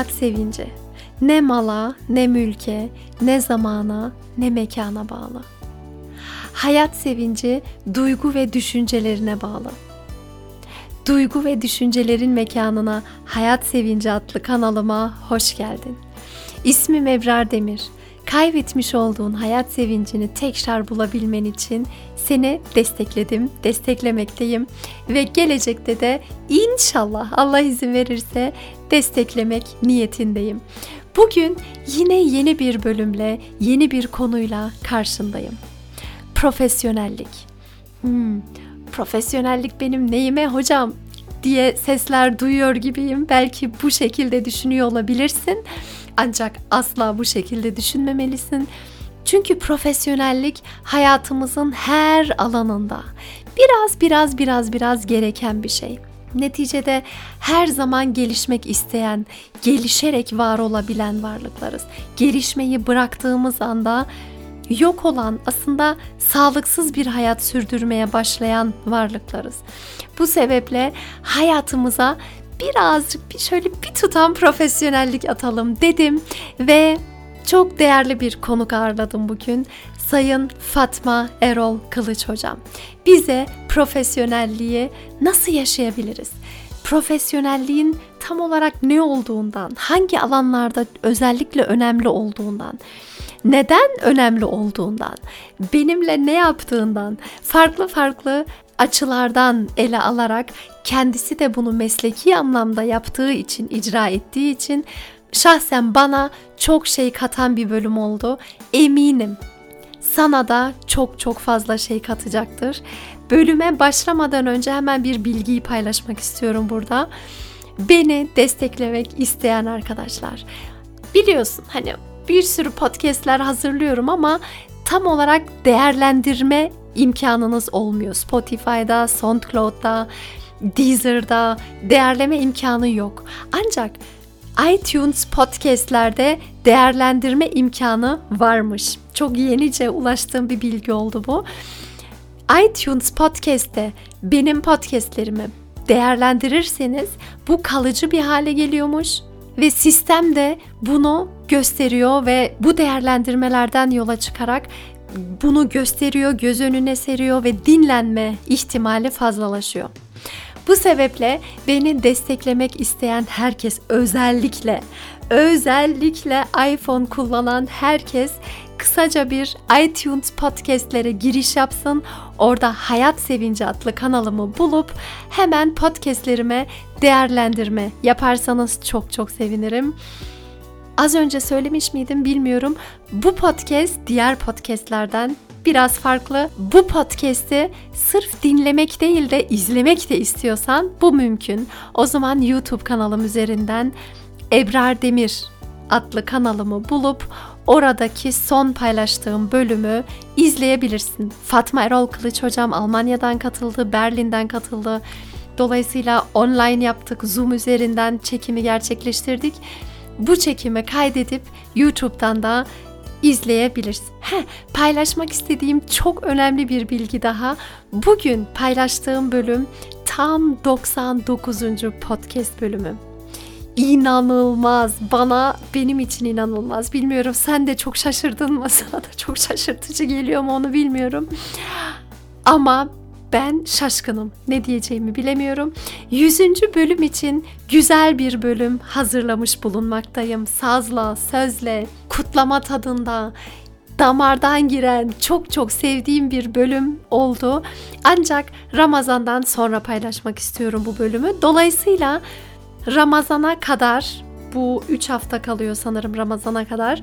Hayat sevinci ne mala, ne mülke, ne zamana, ne mekana bağlı. Hayat sevinci duygu ve düşüncelerine bağlı. Duygu ve düşüncelerin mekanına Hayat Sevinci adlı kanalıma hoş geldin. İsmim Ebrar Demir. Kaybetmiş olduğun hayat sevincini tekrar bulabilmen için seni destekledim, desteklemekteyim ve gelecekte de inşallah Allah izin verirse desteklemek niyetindeyim. Bugün yine yeni bir bölümle, yeni bir konuyla karşındayım. Profesyonellik. Hmm, profesyonellik benim neyime hocam diye sesler duyuyor gibiyim. Belki bu şekilde düşünüyor olabilirsin. Ancak asla bu şekilde düşünmemelisin. Çünkü profesyonellik hayatımızın her alanında biraz biraz biraz biraz gereken bir şey. Neticede her zaman gelişmek isteyen, gelişerek var olabilen varlıklarız. Gelişmeyi bıraktığımız anda yok olan, aslında sağlıksız bir hayat sürdürmeye başlayan varlıklarız. Bu sebeple hayatımıza birazcık bir şöyle bir tutam profesyonellik atalım dedim ve çok değerli bir konuk ağırladım bugün. Sayın Fatma Erol Kılıç hocam. Bize profesyonelliği nasıl yaşayabiliriz? Profesyonelliğin tam olarak ne olduğundan, hangi alanlarda özellikle önemli olduğundan, neden önemli olduğundan, benimle ne yaptığından, farklı farklı açılardan ele alarak kendisi de bunu mesleki anlamda yaptığı için, icra ettiği için şahsen bana çok şey katan bir bölüm oldu. Eminim sana da çok çok fazla şey katacaktır. Bölüme başlamadan önce hemen bir bilgiyi paylaşmak istiyorum burada. Beni desteklemek isteyen arkadaşlar. Biliyorsun hani bir sürü podcastler hazırlıyorum ama tam olarak değerlendirme imkanınız olmuyor. Spotify'da, SoundCloud'da, Deezer'da değerleme imkanı yok. Ancak iTunes podcastlerde değerlendirme imkanı varmış. Çok yenice ulaştığım bir bilgi oldu bu. iTunes podcast'te benim podcastlerimi değerlendirirseniz bu kalıcı bir hale geliyormuş ve sistem de bunu gösteriyor ve bu değerlendirmelerden yola çıkarak bunu gösteriyor, göz önüne seriyor ve dinlenme ihtimali fazlalaşıyor. Bu sebeple beni desteklemek isteyen herkes özellikle özellikle iPhone kullanan herkes kısaca bir iTunes podcastlere giriş yapsın. Orada Hayat Sevinci adlı kanalımı bulup hemen podcastlerime değerlendirme yaparsanız çok çok sevinirim. Az önce söylemiş miydim bilmiyorum. Bu podcast diğer podcastlerden biraz farklı. Bu podcast'i sırf dinlemek değil de izlemek de istiyorsan bu mümkün. O zaman YouTube kanalım üzerinden Ebrar Demir adlı kanalımı bulup oradaki son paylaştığım bölümü izleyebilirsin. Fatma Erol Kılıç hocam Almanya'dan katıldı, Berlin'den katıldı. Dolayısıyla online yaptık, Zoom üzerinden çekimi gerçekleştirdik. Bu çekimi kaydedip YouTube'dan da izleyebilirsin. He, paylaşmak istediğim çok önemli bir bilgi daha. Bugün paylaştığım bölüm tam 99. podcast bölümü. İnanılmaz. Bana benim için inanılmaz. Bilmiyorum sen de çok şaşırdın mı? Sana da çok şaşırtıcı geliyor mu onu bilmiyorum. Ama ben şaşkınım. Ne diyeceğimi bilemiyorum. Yüzüncü bölüm için güzel bir bölüm hazırlamış bulunmaktayım. Sazla, sözle, kutlama tadında, damardan giren çok çok sevdiğim bir bölüm oldu. Ancak Ramazan'dan sonra paylaşmak istiyorum bu bölümü. Dolayısıyla Ramazan'a kadar bu 3 hafta kalıyor sanırım Ramazan'a kadar.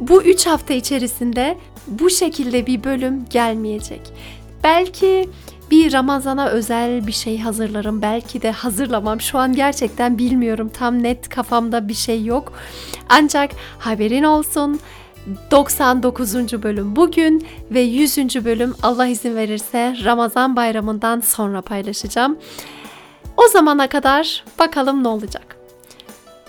Bu 3 hafta içerisinde bu şekilde bir bölüm gelmeyecek. Belki bir Ramazan'a özel bir şey hazırlarım. Belki de hazırlamam. Şu an gerçekten bilmiyorum. Tam net kafamda bir şey yok. Ancak haberin olsun. 99. bölüm bugün ve 100. bölüm Allah izin verirse Ramazan bayramından sonra paylaşacağım. O zamana kadar bakalım ne olacak.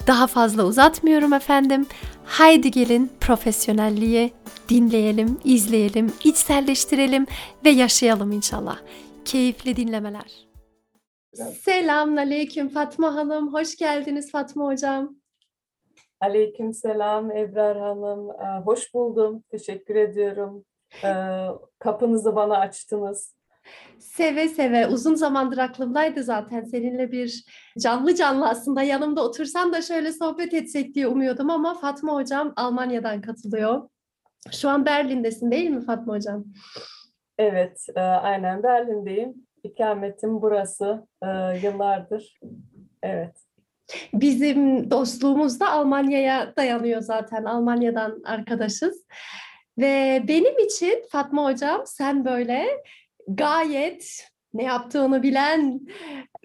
Daha fazla uzatmıyorum efendim. Haydi gelin profesyonelliği dinleyelim, izleyelim, içselleştirelim ve yaşayalım inşallah. Keyifli dinlemeler. Selamünaleyküm Fatma Hanım. Hoş geldiniz Fatma Hocam. Aleykümselam Ebrar Hanım. Ee, Hoş buldum. Teşekkür ediyorum. Ee, Kapınızı bana açtınız. Seve seve uzun zamandır aklımdaydı zaten seninle bir canlı canlı aslında yanımda otursan da şöyle sohbet etsek diye umuyordum ama Fatma Hocam Almanya'dan katılıyor. Şu an Berlin'desin değil mi Fatma Hocam? Evet, e, aynen Berlin'deyim. İkametim burası e, yıllardır. Evet, Bizim dostluğumuz da Almanya'ya dayanıyor zaten. Almanya'dan arkadaşız. Ve benim için Fatma Hocam sen böyle gayet ne yaptığını bilen,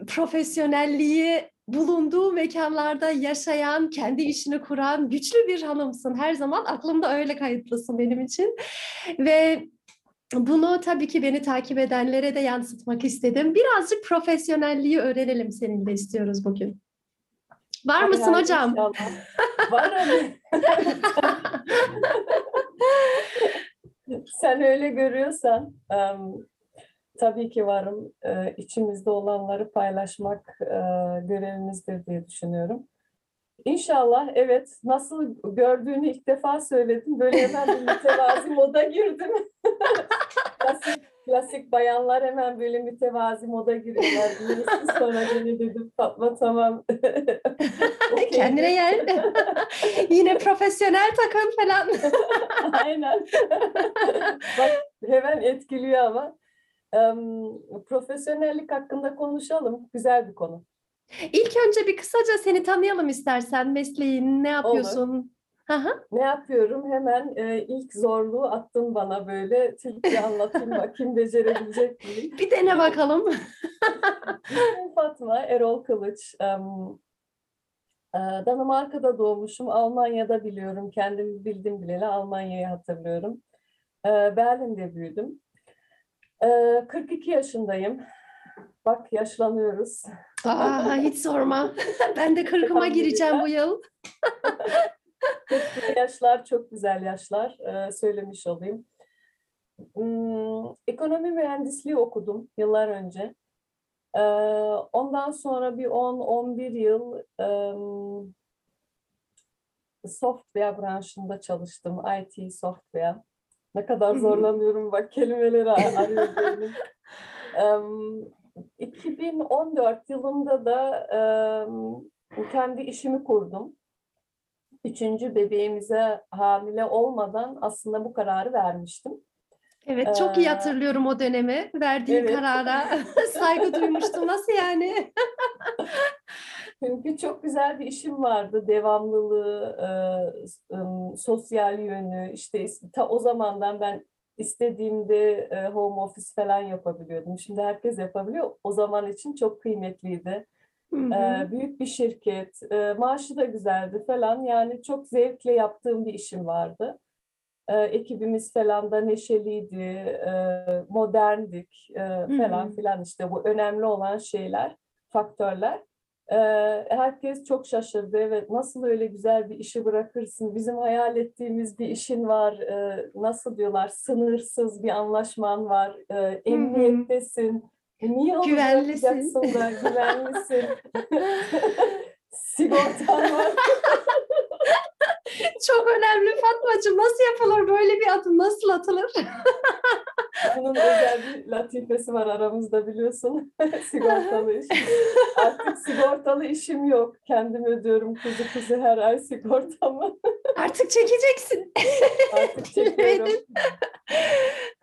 profesyonelliği bulunduğu mekanlarda yaşayan, kendi işini kuran güçlü bir hanımsın. Her zaman aklımda öyle kayıtlısın benim için. Ve bunu tabii ki beni takip edenlere de yansıtmak istedim. Birazcık profesyonelliği öğrenelim seninle istiyoruz bugün. Var mısın Aynen, hocam? inşallah. Var abi. Sen öyle görüyorsan, em, tabii ki varım. E, içimizde olanları paylaşmak e, görevimizdir diye düşünüyorum. İnşallah evet nasıl gördüğünü ilk defa söyledim. Böyle hemen bir mütevazi moda girdim. klasik, klasik bayanlar hemen böyle mütevazi moda giriyorlar. Birisi sonra beni dedim Fatma tamam. Okey. Kendine yer. Yine profesyonel takım falan. Aynen. Bak hemen etkiliyor ama. Profesyonellik hakkında konuşalım. Güzel bir konu. İlk önce bir kısaca seni tanıyalım istersen. Mesleğin, ne yapıyorsun? Ne yapıyorum? Hemen e, ilk zorluğu attın bana böyle. Türkçe anlatayım bakayım becerebilecek miyim? Bir dene bakalım. Fatma Erol Kılıç. E, Danimarka'da doğmuşum. Almanya'da biliyorum. Kendimi bildim bileli Almanya'yı hatırlıyorum. E, Berlin'de büyüdüm. E, 42 yaşındayım. Bak yaşlanıyoruz. Aa, hiç sorma. Ben de kırkıma gireceğim bu yıl. Yaşlar çok güzel yaşlar. Ee, söylemiş olayım. Hmm, ekonomi mühendisliği okudum yıllar önce. Ee, ondan sonra bir 10-11 yıl em, software branşında çalıştım. IT software. Ne kadar zorlanıyorum bak kelimeleri ar- arıyor beynim. Em, 2014 yılında da kendi işimi kurdum üçüncü bebeğimize hamile olmadan aslında bu kararı vermiştim. Evet, çok iyi Ee, hatırlıyorum o dönemi. Verdiğin evet. karara saygı duymuştum. Nasıl yani? Çünkü çok güzel bir işim vardı. Devamlılığı, e, ım, sosyal yönü. işte ta o zamandan ben istediğimde e, home office falan yapabiliyordum. Şimdi herkes yapabiliyor. O zaman için çok kıymetliydi. Hı hı. Ee, büyük bir şirket, e, maaşı da güzeldi falan. Yani çok zevkle yaptığım bir işim vardı. Ee, ekibimiz falan da neşeliydi, e, moderndik e, falan hı. filan işte bu önemli olan şeyler, faktörler. Ee, herkes çok şaşırdı. Evet, nasıl öyle güzel bir işi bırakırsın? Bizim hayal ettiğimiz bir işin var. Ee, nasıl diyorlar? Sınırsız bir anlaşman var. Ee, emniyettesin. E, Niye onu Güvenlisin. da güvenlisin? Sigortan var. Çok önemli Fatmacığım. Nasıl yapılır böyle bir adım? Nasıl atılır? Bunun özel bir latifesi var aramızda biliyorsun. Sigortalı iş. Artık sigortalı işim yok. Kendim ödüyorum kuzu kuzu her ay sigortamı. Artık çekeceksin. Artık çekiyorum.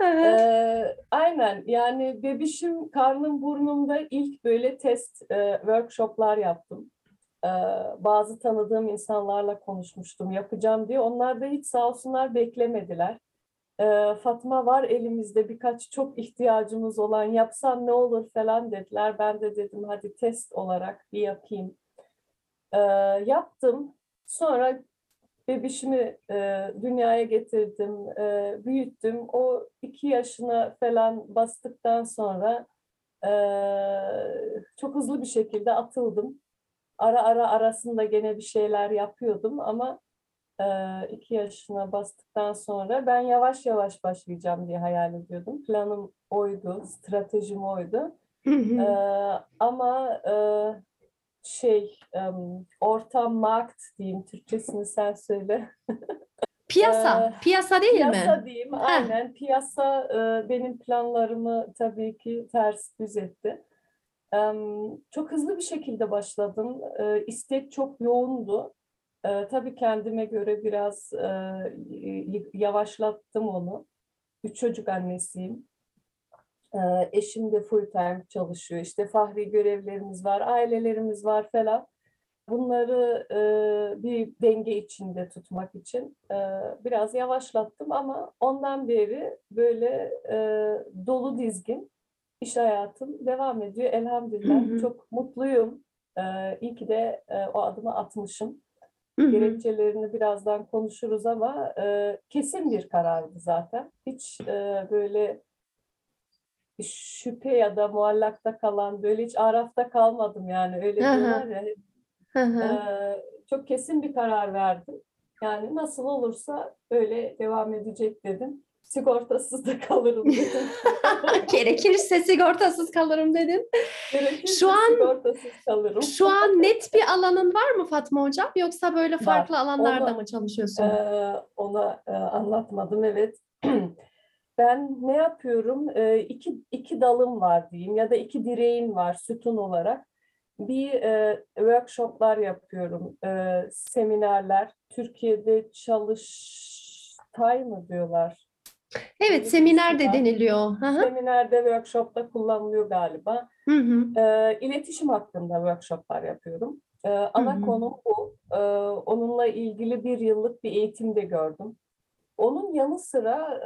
Ee, aynen yani bebişim karnım burnumda ilk böyle test e, workshoplar yaptım. Ee, bazı tanıdığım insanlarla konuşmuştum yapacağım diye. Onlar da hiç sağ olsunlar beklemediler. Ee, Fatma var elimizde birkaç çok ihtiyacımız olan yapsan ne olur falan dediler. Ben de dedim hadi test olarak bir yapayım. Ee, yaptım. Sonra bebişimi e, dünyaya getirdim, e, büyüttüm. O iki yaşına falan bastıktan sonra e, çok hızlı bir şekilde atıldım. Ara ara arasında gene bir şeyler yapıyordum ama e, iki yaşına bastıktan sonra ben yavaş yavaş başlayacağım diye hayal ediyordum. Planım oydu, stratejim oydu. Ee, ama e, şey em, ortam markt diyeyim Türkçesini sen söyle. Piyasa, Ee, piyasa değil Piyasa mi? diyeyim aynen. Piyasa e, benim planlarımı tabii ki ters düz etti. Çok hızlı bir şekilde başladım. İstek çok yoğundu. Tabii kendime göre biraz yavaşlattım onu. Üç çocuk annesiyim. Eşim de full time çalışıyor. İşte fahri görevlerimiz var, ailelerimiz var falan. Bunları bir denge içinde tutmak için biraz yavaşlattım ama ondan beri böyle dolu dizgin iş hayatım devam ediyor. Elhamdülillah Hı hı. çok mutluyum. E, iyi ki de e, o adımı atmışım. Hı hı. Gerekçelerini birazdan konuşuruz ama e, kesin bir karardı zaten. Hiç e, böyle şüphe ya da muallakta kalan, böyle hiç arafta kalmadım yani öyle diyorlar ya. Hı hı. Ee, çok kesin bir karar verdim. Yani nasıl olursa öyle devam edecek dedim. Sigortasız da kalırım dedim. Gerekirse sigortasız kalırım dedin. Gerekirse Şu an- sigortasız kalırım. Şu an net bir alanın var mı Fatma Hocam? Yoksa böyle farklı alanlarda Onu- mı çalışıyorsun? Ee, ona e, anlatmadım evet. Ben ne yapıyorum? Ee, iki, iki dalım var diyeyim ya da iki direğim var sütun olarak. Bir e, workshoplar yapıyorum, e, seminerler. Türkiye'de çalıştay mı diyorlar? Evet, öyle seminer de birisi var. deniliyor. Seminerde, workshopta kullanılıyor galiba. Hı hı. E, iletişim hakkında workshoplar yapıyorum. E, ana Hı hı. konum bu. E, onunla ilgili bir yıllık bir eğitim de gördüm. Onun yanı sıra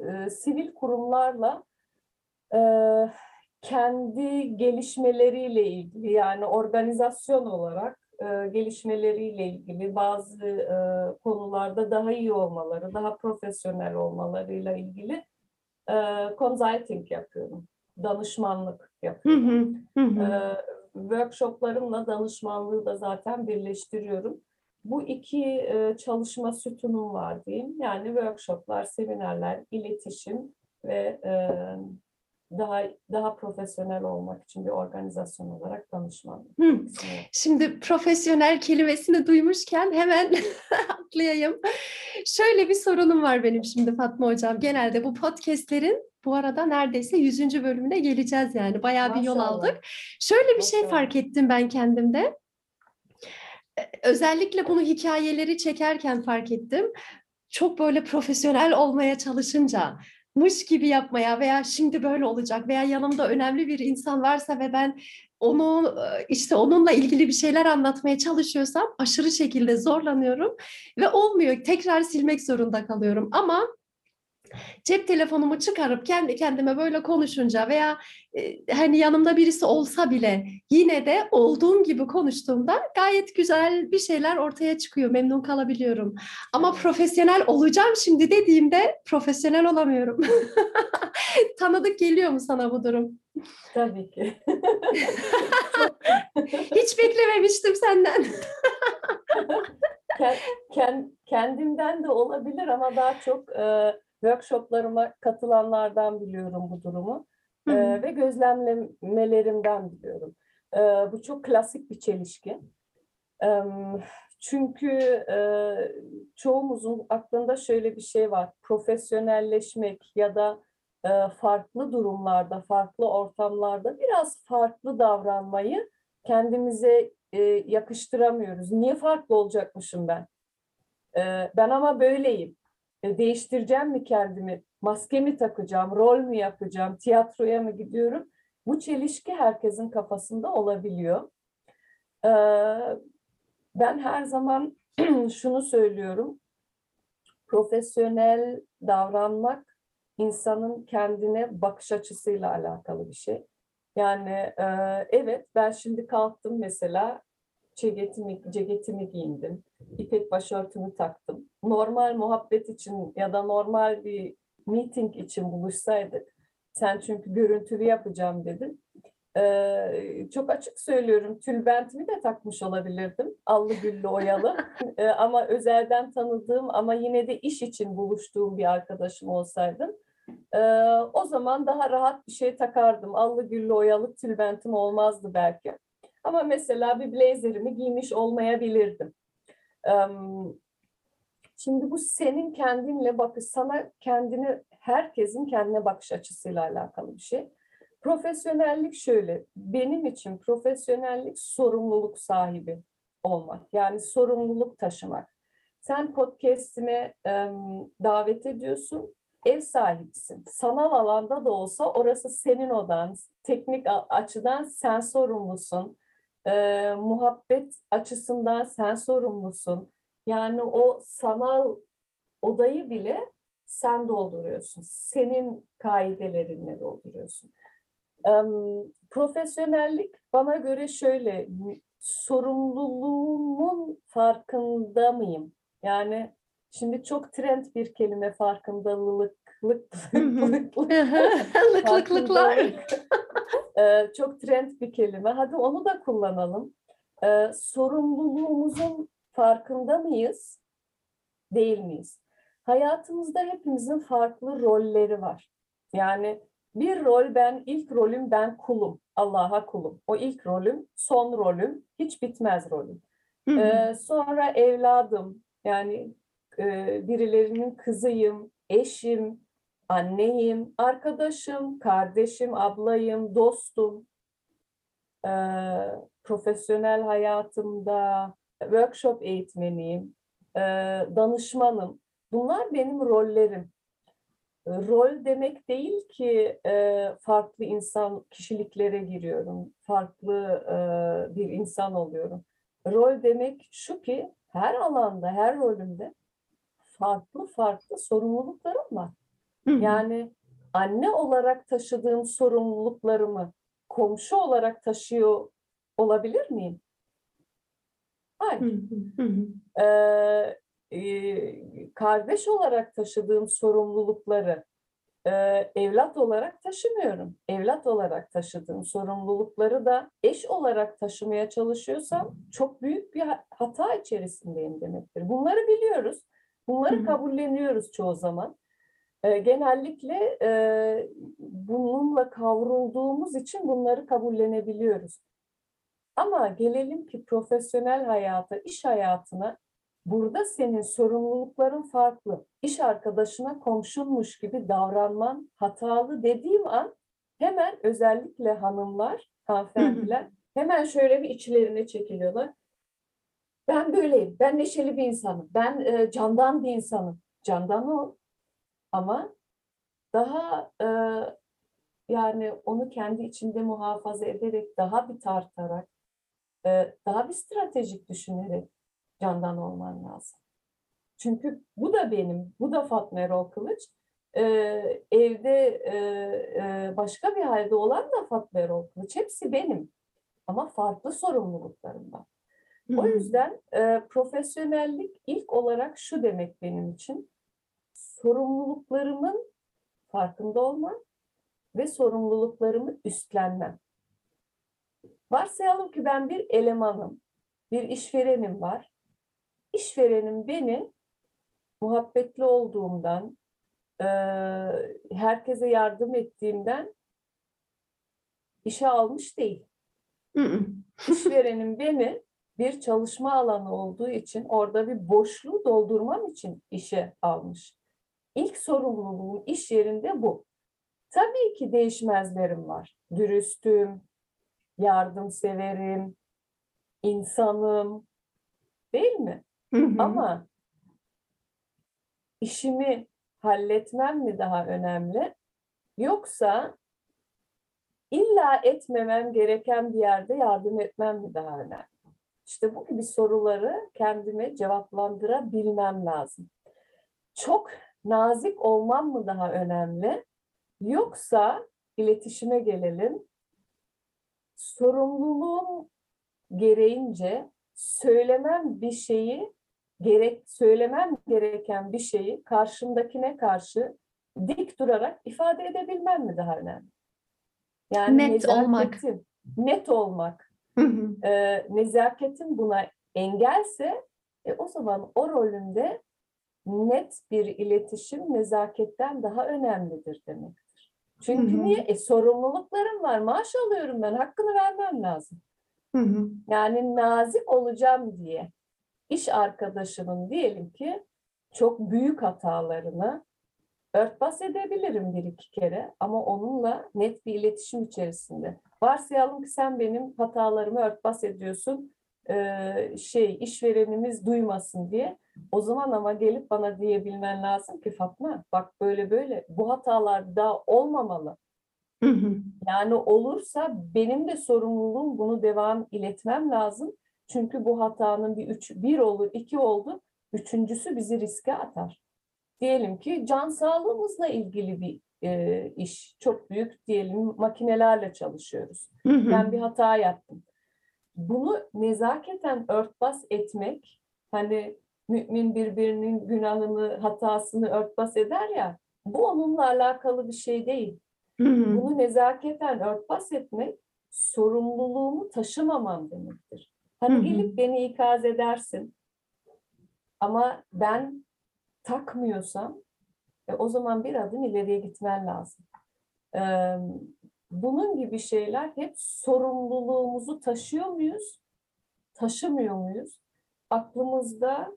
e, e, sivil kurumlarla e, kendi gelişmeleriyle ilgili yani organizasyon olarak e, gelişmeleriyle ilgili bazı e, konularda daha iyi olmaları, daha profesyonel olmalarıyla ilgili e, consulting yapıyorum. Danışmanlık yapıyorum. hı. Hı hı. Ee, workshoplarımla danışmanlığı da zaten birleştiriyorum. Bu iki e, çalışma sütunum var diyeyim. Yani workshoplar, seminerler, iletişim ve e, daha daha profesyonel olmak için bir organizasyon olarak danışmanlık. Hı. kısmı. Şimdi profesyonel kelimesini duymuşken hemen atlayayım. Şöyle bir sorunum var benim şimdi Fatma Hocam. Genelde bu podcastlerin bu arada neredeyse 100. bölümüne geleceğiz yani. Bayağı bir yol Maşallah. aldık. Şöyle bir şey Maşallah. fark ettim ben kendimde. Ee, Özellikle bunu hikayeleri çekerken fark ettim. Çok böyle profesyonel olmaya çalışınca, mış gibi yapmaya veya şimdi böyle olacak veya yanımda önemli bir insan varsa ve ben onu e, işte onunla ilgili bir şeyler anlatmaya çalışıyorsam aşırı şekilde zorlanıyorum ve olmuyor. Tekrar silmek zorunda kalıyorum. Ama cep telefonumu çıkarıp kendi kendime böyle konuşunca veya e, hani yanımda birisi olsa bile yine de olduğum gibi konuştuğumda gayet güzel bir şeyler ortaya çıkıyor. Memnun kalabiliyorum. Ama profesyonel olacağım şimdi dediğimde profesyonel olamıyorum. Tanıdık geliyor mu sana bu durum? Tabii ki. Hiç beklememiştim senden. Ken- ken- kendimden de olabilir ama daha çok e, workshoplarıma katılanlardan biliyorum bu durumu. Ee, ve gözlemlemelerimden biliyorum. Ee, bu çok klasik bir çelişki. Ee, çünkü e, çoğumuzun aklında şöyle bir şey var. Profesyonelleşmek ya da e, farklı durumlarda, farklı ortamlarda biraz farklı davranmayı kendimize e, yakıştıramıyoruz. Niye farklı olacakmışım ben? Ee, ben ama böyleyim. Değiştireceğim mi kendimi? Maske mi takacağım? Rol mü yapacağım? Tiyatroya mı gidiyorum? Bu çelişki herkesin kafasında olabiliyor. Ee, ben her zaman şunu söylüyorum. Profesyonel davranmak insanın kendine bakış açısıyla alakalı bir şey. Yani e, evet ben şimdi kalktım mesela ceketimi, ceketimi giyindim. İpek başörtümü taktım. Normal muhabbet için ya da normal bir meeting için buluşsaydık. Sen çünkü görüntülü yapacağım dedin. Ee, çok açık söylüyorum tülbentimi de takmış olabilirdim. Allı güllü oyalı. Ee, ama özelden tanıdığım ama yine de iş için buluştuğum bir arkadaşım olsaydım. ee, o zaman daha rahat bir şey takardım. Allı güllü oyalı tülbentim olmazdı belki. Ama mesela bir blazerimi giymiş olmayabilirdim. Şimdi bu senin kendinle bakış, sana kendini, herkesin kendine bakış açısıyla alakalı bir şey. Profesyonellik şöyle, benim için profesyonellik sorumluluk sahibi olmak. Yani sorumluluk taşımak. Sen podcast'ime davet ediyorsun, ev sahibisin. Sanal alanda da olsa orası senin odan. Teknik açıdan sen sorumlusun. Ee, muhabbet açısından sen sorumlusun. Yani o sanal odayı bile sen dolduruyorsun. Senin kaidelerinle dolduruyorsun. Em, profesyonellik bana göre şöyle, sorumluluğumun farkında mıyım? Yani şimdi çok trend bir kelime farkındalık. lık- lık- lık- Lıklıklıklar. farkındalık. Ee, çok trend bir kelime. Hadi onu da kullanalım. Ee, sorumluluğumuzun farkında mıyız? Değil miyiz? Hayatımızda hepimizin farklı rolleri var. Yani bir rol ben, ilk rolüm ben kulum. Allah'a kulum. O ilk rolüm, son rolüm, hiç bitmez rolüm. Ee, sonra evladım, yani e, birilerinin kızıyım, eşim, anneyim, arkadaşım, kardeşim, ablayım, dostum. Ee, profesyonel hayatımda workshop eğitmeniyim, e, danışmanım. Bunlar benim rollerim. E, Rol demek değil ki e, farklı insan kişiliklere giriyorum, farklı e, bir insan oluyorum. Rol demek şu ki her alanda, her rolümde farklı farklı sorumluluklarım var. Yani anne olarak taşıdığım sorumluluklarımı komşu olarak taşıyor olabilir miyim? Hayır. Ee, e, kardeş olarak taşıdığım sorumlulukları e, evlat olarak taşımıyorum. Evlat olarak taşıdığım sorumlulukları da eş olarak taşımaya çalışıyorsam çok büyük bir ha- hata içerisindeyim demektir. Bunları biliyoruz. Bunları kabulleniyoruz çoğu zaman. E, genellikle e, bununla kavrulduğumuz için bunları kabullenebiliyoruz. Ama gelelim ki profesyonel hayata, iş hayatına burada senin sorumlulukların farklı. İş arkadaşına komşunmuş gibi davranman hatalı dediğim an hemen özellikle hanımlar, hanımefendiler hemen şöyle bir içlerine çekiliyorlar. Ben böyleyim, ben neşeli bir insanım, ben e, candan bir insanım. Candan ol. Ama daha e, yani onu kendi içinde muhafaza ederek, daha bir tartarak, e, daha bir stratejik düşünerek candan olman lazım. Çünkü bu da benim, bu da Fatma Erol Kılıç. E, evde e, e, başka bir halde olan da Fatma Erol Kılıç. Hepsi benim. Ama farklı sorumluluklarım var. O yüzden e, profesyonellik ilk olarak şu demek benim için. Sorumluluklarımın farkında olmam ve sorumluluklarımı üstlenmem. Varsayalım ki ben bir elemanım, bir işverenim var. İşverenim beni muhabbetli olduğumdan, e, herkese yardım ettiğimden işe almış değil. İşverenim beni bir çalışma alanı olduğu için orada bir boşluğu doldurmam için işe almış. İlk sorumluluğum iş yerinde bu. Tabii ki değişmezlerim var. Dürüstüm, yardımseverim, insanım, değil mi? Ama işimi halletmem mi daha önemli? Yoksa illa etmemem gereken bir yerde yardım etmem mi daha önemli? İşte bu gibi soruları kendime cevaplandırabilmem lazım. Çok nazik olmam mı daha önemli? Yoksa iletişime gelelim. Sorumluluğum gereğince söylemem bir şeyi gerek söylemem gereken bir şeyi karşımdakine karşı dik durarak ifade edebilmem mi daha önemli? Yani Net olmak. net olmak, e, nezaketin buna engelse e, o zaman o rolünde net bir iletişim nezaketten daha önemlidir demektir. Çünkü Hı hı. niye? E, sorumluluklarım var, maaş alıyorum ben, hakkını vermem lazım. Hı hı. Yani nazik olacağım diye iş arkadaşımın diyelim ki çok büyük hatalarını örtbas edebilirim bir iki kere ama onunla net bir iletişim içerisinde. Varsayalım ki sen benim hatalarımı örtbas ediyorsun eee, şey işverenimiz duymasın diye. O zaman ama gelip bana diyebilmen lazım ki Fatma bak böyle böyle bu hatalar daha olmamalı. Hı hı. Yani olursa benim de sorumluluğum bunu devam iletmem lazım. Çünkü bu hatanın bir üç, bir olur, iki oldu. Üçüncüsü bizi riske atar. Diyelim ki can sağlığımızla ilgili bir e, iş. Çok büyük diyelim makinelerle çalışıyoruz. Hı hı. Ben bir hata yaptım. Bunu nezaketen örtbas etmek, hani mümin birbirinin günahını, hatasını örtbas eder ya, bu onunla alakalı bir şey değil. Bunu nezaketen örtbas etmek sorumluluğumu taşımamam demektir. Hani gelip beni ikaz edersin ama ben takmıyorsam e, o zaman bir adım ileriye gitmen lazım. Ee, bunun gibi şeyler hep sorumluluğumuzu taşıyor muyuz? Taşımıyor muyuz? Aklımızda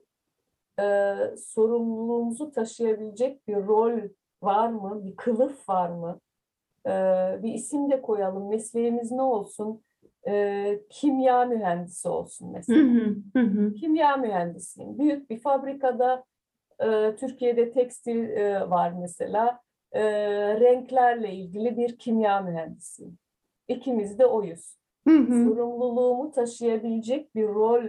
e, sorumluluğumuzu taşıyabilecek bir rol var mı? Bir kılıf var mı? Ee, bir isim de koyalım. Mesleğimiz ne olsun? Ee, kimya mühendisi olsun mesela. hı. Hı hı. Kimya mühendisiyim. Büyük bir fabrikada e, Türkiye'de tekstil e, var mesela. E, renklerle ilgili bir kimya mühendisiyim. İkimiz de oyuz. Hı hı. Sorumluluğumu taşıyabilecek bir rol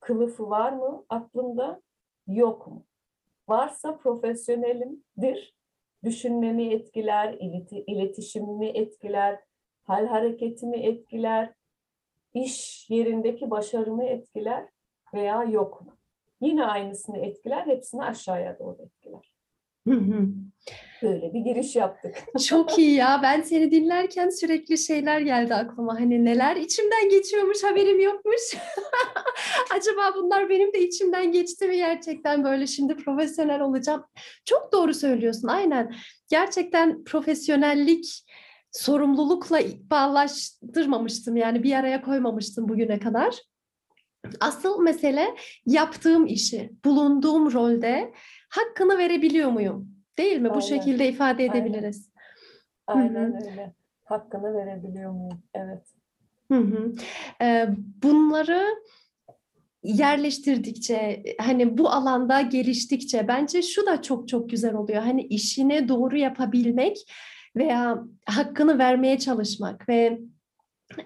kılıfı var mı aklımda? Yok mu? Varsa profesyonelimdir. Düşünmemi etkiler, ileti- iletişimimi etkiler, hal hareketimi etkiler, iş yerindeki başarımı etkiler veya yok mu? Yine aynısını etkiler, hepsini aşağıya doğru etkiler. Hı hı. Böyle bir giriş yaptık. Çok iyi ya. Ben seni dinlerken sürekli şeyler geldi aklıma. Hani neler içimden geçiyormuş haberim yokmuş. Acaba bunlar benim de içimden geçti mi gerçekten böyle şimdi profesyonel olacağım. Çok doğru söylüyorsun aynen. Gerçekten profesyonellik sorumlulukla bağlaştırmamıştım yani bir araya koymamıştım bugüne kadar. Asıl mesele yaptığım işi, bulunduğum rolde hakkını verebiliyor muyum? Değil mi? Bu Aynen. şekilde ifade Aynen. edebiliriz. Aynen öyle. Hakkını verebiliyor muyum? Evet. Hı hı. Ee, bunları yerleştirdikçe hani bu alanda geliştikçe bence şu da çok çok güzel oluyor. Hani işini doğru yapabilmek veya hakkını vermeye çalışmak ve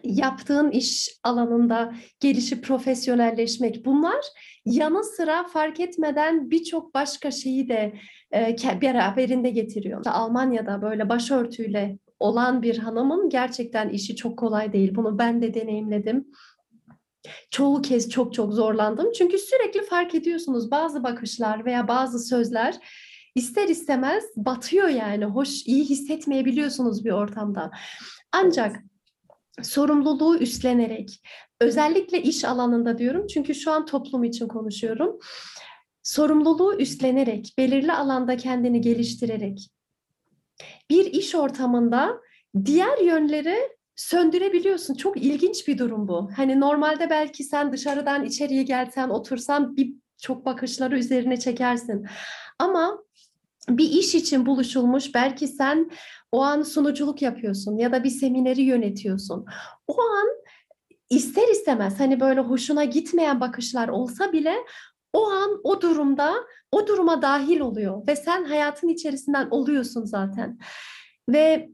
yaptığın iş alanında gelişip profesyonelleşmek bunlar yanı sıra fark etmeden birçok başka şeyi de e, beraberinde getiriyor. Almanya'da böyle başörtüyle olan bir hanımın gerçekten işi çok kolay değil. Bunu ben de deneyimledim. Çoğu kez çok çok zorlandım. Çünkü sürekli fark ediyorsunuz bazı bakışlar veya bazı sözler ister istemez batıyor yani. Hoş, iyi hissetmeyebiliyorsunuz bir ortamda. Ancak sorumluluğu üstlenerek, özellikle iş alanında diyorum çünkü şu an toplum için konuşuyorum. Sorumluluğu üstlenerek, belirli alanda kendini geliştirerek bir iş ortamında diğer yönleri söndürebiliyorsun. Çok ilginç bir durum bu. Hani normalde belki sen dışarıdan içeriye gelsen, otursan bir çok bakışları üzerine çekersin. Ama bir iş için buluşulmuş belki sen o an sunuculuk yapıyorsun ya da bir semineri yönetiyorsun. O an ister istemez hani böyle hoşuna gitmeyen bakışlar olsa bile o an o durumda o duruma dahil oluyor ve sen hayatın içerisinden oluyorsun zaten. Ve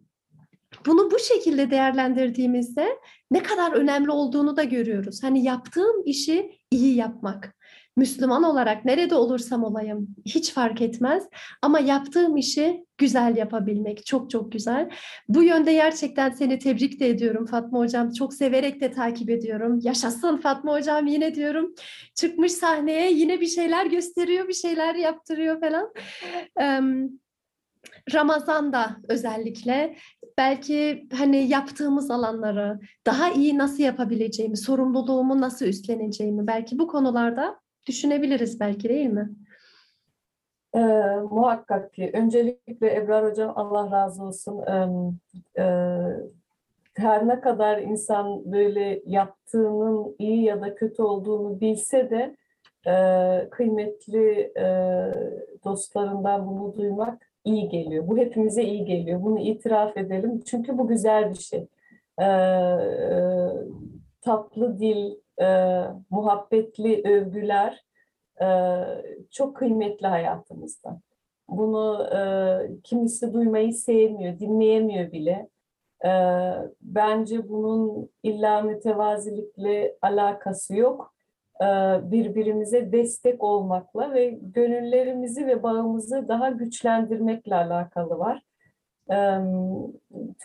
bunu bu şekilde değerlendirdiğimizde ne kadar önemli olduğunu da görüyoruz. Hani yaptığım işi iyi yapmak. Müslüman olarak nerede olursam olayım hiç fark etmez ama yaptığım işi güzel yapabilmek çok çok güzel. Bu yönde gerçekten seni tebrik de ediyorum Fatma Hocam. Çok severek de takip ediyorum. Yaşasın Fatma Hocam yine diyorum. Çıkmış sahneye yine bir şeyler gösteriyor, bir şeyler yaptırıyor falan. Ramazan'da özellikle belki hani yaptığımız alanları daha iyi nasıl yapabileceğimi, sorumluluğumu nasıl üstleneceğimi belki bu konularda düşünebiliriz belki değil mi? Ee, muhakkak ki. Öncelikle Ebrar Hocam Allah razı olsun. Ee, e, her ne kadar insan böyle yaptığının iyi ya da kötü olduğunu bilse de e, kıymetli e, dostlarından bunu duymak iyi geliyor. Bu hepimize iyi geliyor. Bunu itiraf edelim. Çünkü bu güzel bir şey. E, e, tatlı dil, e, muhabbetli övgüler e, çok kıymetli hayatımızda. Bunu e, kimisi duymayı sevmiyor, dinleyemiyor bile. E, bence bunun illa mütevazilikle alakası yok. E, birbirimize destek olmakla ve gönüllerimizi ve bağımızı daha güçlendirmekle alakalı var.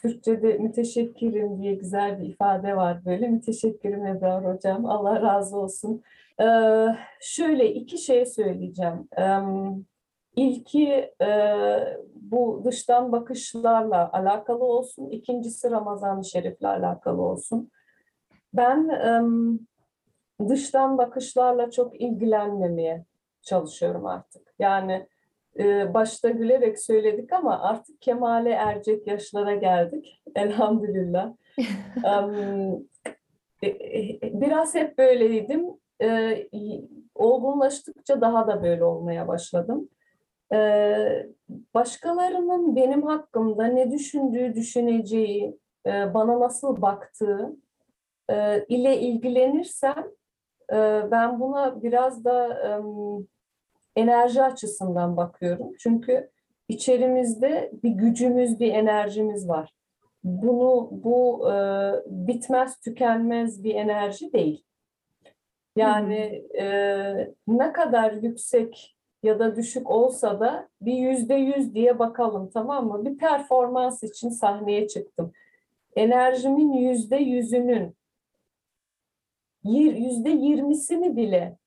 Türkçe'de müteşekkirim diye güzel bir ifade var böyle. Müteşekkirim Ebrar Hocam. Allah razı olsun. E, şöyle iki şey söyleyeceğim. İlki e, bu dıştan bakışlarla alakalı olsun. İkincisi Ramazan-ı Şerif'le alakalı olsun. Ben dıştan bakışlarla çok ilgilenmemeye çalışıyorum artık. Yani e, başta gülerek söyledik ama artık kemale erecek yaşlara geldik. Elhamdülillah. E, e, Biraz hep böyleydim. E, Olgunlaştıkça daha da böyle olmaya başladım. Ee, başkalarının benim hakkımda ne düşündüğü, düşüneceği, e, bana nasıl baktığı e, ile ilgilenirsem e, ben buna biraz da enerji açısından bakıyorum. Çünkü içerimizde bir gücümüz, bir enerjimiz var. Bunu bu e, bitmez, tükenmez bir enerji değil. Yani e, ne kadar yüksek ya da düşük olsa da bir yüzde yüz diye bakalım tamam mı? Bir performans için sahneye çıktım. Enerjimin yüzde yüzünün yüzde yirmisini bile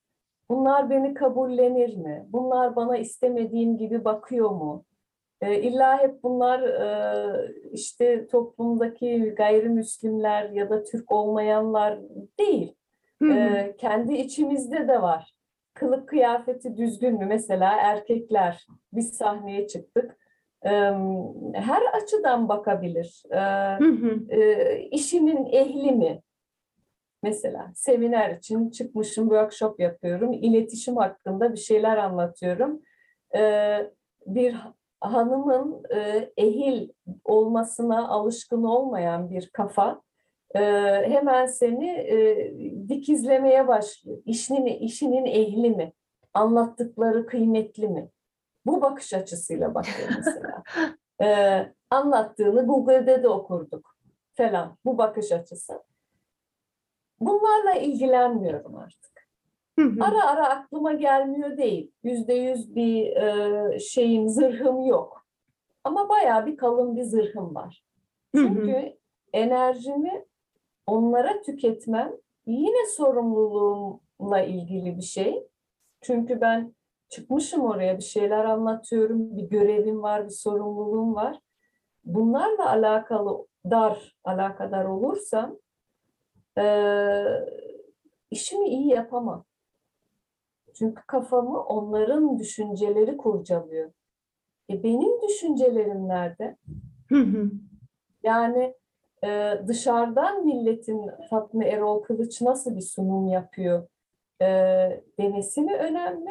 bunlar beni kabullenir mi? Bunlar bana istemediğim gibi bakıyor mu? E, illa hep bunlar e, işte toplumdaki gayrimüslimler ya da Türk olmayanlar değil. E, kendi içimizde de var kılık kıyafeti düzgün mü? Mesela erkekler biz sahneye çıktık. Her açıdan bakabilir. Hı. e, işinin ehli mi? Mesela seminer için çıkmışım, workshop yapıyorum. İletişim hakkında bir şeyler anlatıyorum. Ee, Bir hanımın e, ehil olmasına alışkın olmayan bir kafa e, hemen seni e, dikizlemeye başlıyor. İşinin, işinin ehli mi? Anlattıkları kıymetli mi? Bu bakış açısıyla bakıyor mesela. E, anlattığını Google'de de okurduk falan. Bu bakış açısı. Bunlarla ilgilenmiyorum artık. Hı hı. Ara ara aklıma gelmiyor değil. Yüzde yüz bir e, şeyim, zırhım yok. Ama bayağı bir kalın bir zırhım var. Hı hı. Çünkü enerjimi onlara tüketmem yine sorumluluğumla ilgili bir şey. Çünkü ben çıkmışım oraya bir şeyler anlatıyorum, bir görevim var, bir sorumluluğum var. Bunlarla alakalı dar, alakadar olursam işimi iyi yapamam. Çünkü kafamı onların düşünceleri kurcalıyor. E benim düşüncelerim nerede? Yani e, dışarıdan milletin Fatma Erol Kılıç nasıl bir sunum yapıyor e, demesi mi önemli?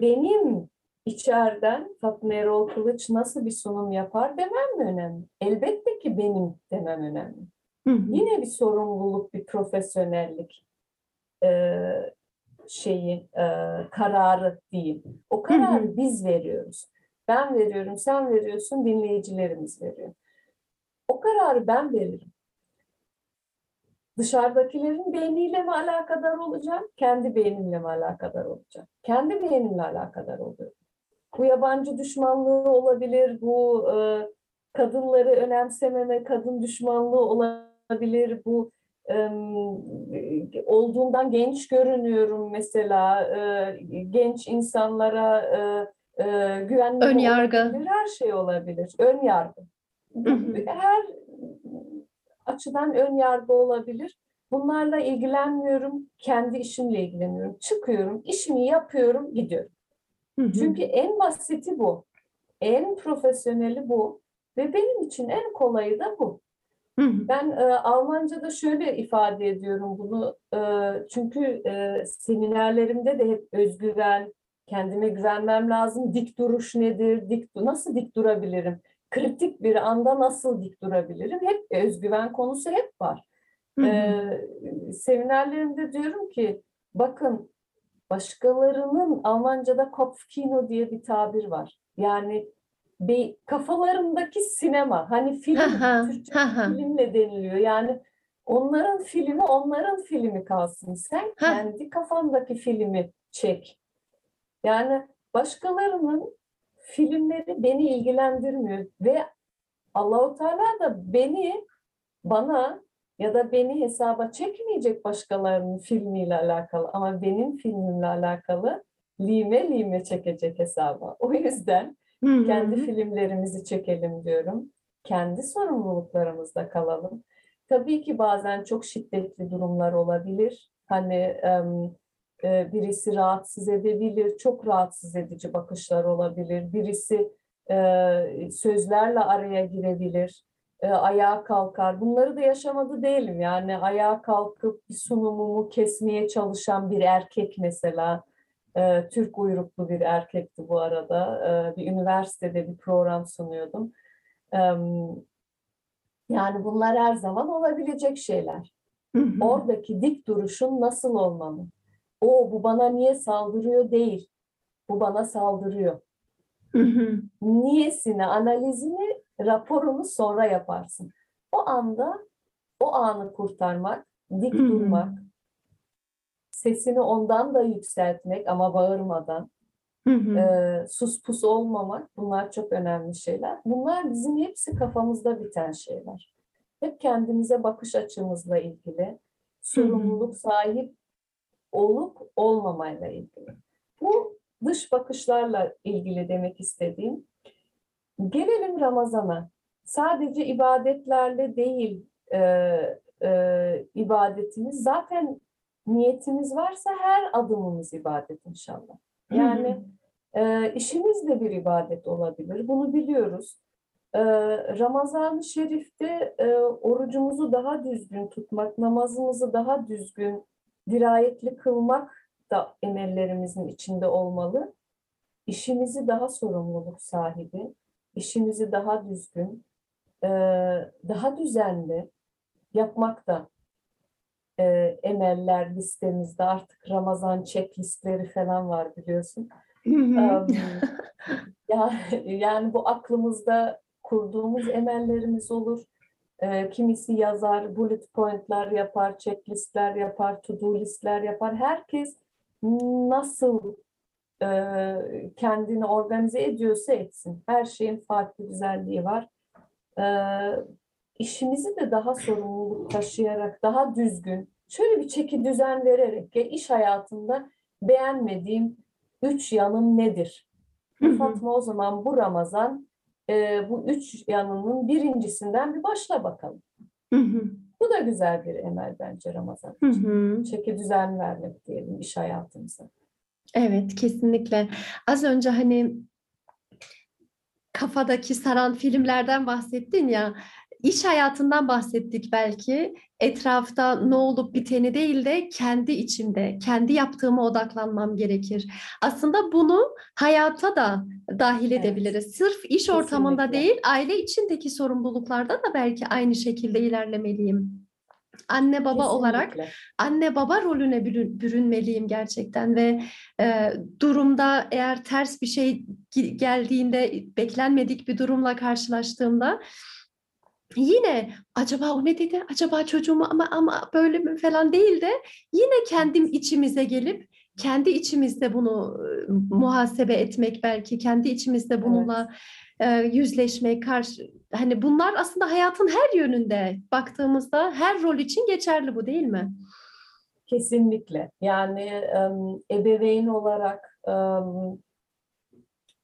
Benim içeriden Fatma Erol Kılıç nasıl bir sunum yapar demem mi önemli? Elbette ki benim demem önemli. Hı hı. Yine bir sorumluluk, bir profesyonellik e, şeyi, e, kararı diyeyim. O kararı biz veriyoruz. Ben veriyorum, sen veriyorsun, dinleyicilerimiz veriyor. O kararı ben veririm. Dışarıdakilerin beyniyle mi alakadar olacağım? Kendi beynimle mi alakadar olacağım? Kendi beynimle alakadar oluyorum. Bu yabancı düşmanlığı olabilir, bu e, kadınları önemsememe, kadın düşmanlığı olabilir, bu e, olduğumdan genç görünüyorum mesela, e, genç insanlara e, e, Ön yargı. olabilir, her şey olabilir, ön yargı. Her açıdan ön yargı olabilir. Bunlarla ilgilenmiyorum, kendi işimle ilgileniyorum. Çıkıyorum, işimi yapıyorum, gidiyorum. Hı hı. Çünkü en basiti bu. En profesyoneli bu. Ve benim için en kolayı da bu. Ben e, Almanca'da şöyle ifade ediyorum bunu. E, çünkü e, seminerlerimde de hep özgüven, kendime güvenmem lazım. Dik duruş nedir? Dik nasıl dik durabilirim? Kritik bir anda nasıl dik durabilirim? Hep özgüven konusu hep var. Hı hı. Ee, seminerlerimde diyorum ki bakın başkalarının Almanca'da Kopfkino diye bir tabir var. Yani bir kafalarındaki sinema hani film Türkçe filmle deniliyor. Yani onların filmi onların filmi kalsın. Sen kendi kafandaki filmi çek. Yani başkalarının filmleri beni ilgilendirmiyor ve Allahu Teala da beni bana ya da beni hesaba çekmeyecek başkalarının filmiyle alakalı ama benim filmimle alakalı lime lime çekecek hesaba. O yüzden Hı hı. kendi filmlerimizi çekelim diyorum. Kendi sorumluluklarımızda kalalım. Tabii ki bazen çok şiddetli durumlar olabilir. Hani e, birisi rahatsız edebilir, çok rahatsız edici bakışlar olabilir. Birisi e, sözlerle araya girebilir, e, ayağa kalkar. Bunları da yaşamadı değilim. Yani ayağa kalkıp bir sunumumu kesmeye çalışan bir erkek mesela. E, Türk uyruklu bir erkekti bu arada. E, bir üniversitede bir program sunuyordum. Yani bunlar her zaman olabilecek şeyler. Hı hı. Oradaki dik duruşun nasıl olmalı? O bu bana niye saldırıyor değil. Bu bana saldırıyor. Hı hı. Niyesini, analizini, raporunu sonra yaparsın. O anda o anı kurtarmak, dik durmak, sesini ondan da yükseltmek ama bağırmadan, Hı hı. e, sus pus olmamak bunlar çok önemli şeyler. Bunlar bizim hepsi kafamızda biten şeyler. Hep kendimize bakış açımızla ilgili, sorumluluk sahip olup olmamayla ilgili. Bu dış bakışlarla ilgili demek istediğim. Gelelim Ramazan'a. Sadece ibadetlerle değil e, e, ibadetimiz. Zaten niyetimiz varsa her adımımız ibadet inşallah. Yani e, işimiz de bir ibadet olabilir. Bunu biliyoruz. E, Ramazan-ı Şerif'te e, orucumuzu daha düzgün tutmak, namazımızı daha düzgün, dirayetli kılmak da emellerimizin içinde olmalı. İşimizi daha sorumluluk sahibi, işimizi daha düzgün, e, daha düzenli yapmak da e, emeller listemizde. Artık Ramazan checklistleri falan var biliyorsun. Hı hı. Em, ya, yani bu aklımızda kurduğumuz emellerimiz olur. Ee, kimisi yazar, bullet pointler yapar, checklistler yapar, to-do listler yapar. Herkes nasıl e, kendini organize ediyorsa etsin. Her şeyin farklı güzelliği var. İşimizi de daha sorumluluk taşıyarak, daha düzgün, şöyle bir çeki düzen vererek ya iş hayatında beğenmediğim üç yanım nedir? Fatma o zaman bu Ramazan e, bu üç yanının birincisinden bir başla bakalım. Bu da güzel bir emel bence Ramazan için. Çeki düzen vermek diyelim iş hayatımıza. Evet, kesinlikle. Az önce hani kafadaki saran filmlerden bahsettin ya, iş hayatından bahsettik belki. Etrafta ne olup biteni değil de kendi içimde, kendi yaptığıma odaklanmam gerekir. Aslında bunu hayata da dahil Evet. edebiliriz. Sırf iş ortamında Kesinlikle. değil, aile içindeki sorumluluklarda da belki aynı şekilde ilerlemeliyim. Anne baba olarak Kesinlikle. anne baba rolüne bürün- bürünmeliyim gerçekten ve e, durumda eğer ters bir şey geldiğinde beklenmedik bir durumla karşılaştığımda yine acaba o ne dedi acaba çocuğumu ama ama böyle mi falan değil de yine kendim içimize gelip kendi içimizde bunu muhasebe etmek belki kendi içimizde bununla e, yüzleşmek karşı hani bunlar aslında hayatın her yönünde baktığımızda her rol için geçerli bu değil mi? Kesinlikle. Yani ebeveyn olarak,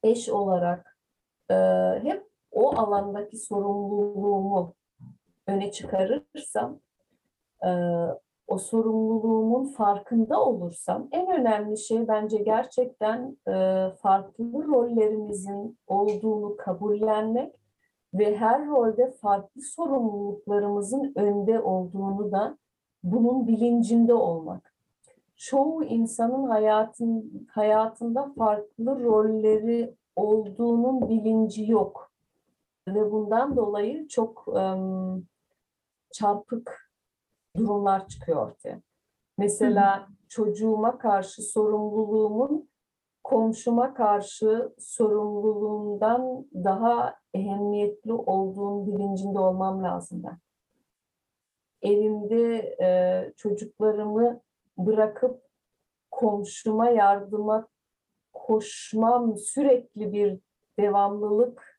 eş olarak e, hep o alandaki sorumluluğumu öne çıkarırsam, e, o sorumluluğumun farkında olursam, en önemli şey bence gerçekten e, farklı rollerimizin olduğunu kabullenmek ve her rolde farklı sorumluluklarımızın önde olduğunu da bunun bilincinde olmak. Çoğu insanın hayatın, hayatında farklı rolleri olduğunun bilinci yok. Ve bundan dolayı çok em, çarpık durumlar çıkıyor ortaya. Mesela çocuğuma karşı sorumluluğumun komşuma karşı sorumluluğumdan daha ehemmiyetli olduğunu bilincinde olmam lazım ben. Evimde e, çocuklarımı bırakıp komşuma yardıma koşmam sürekli bir devamlılık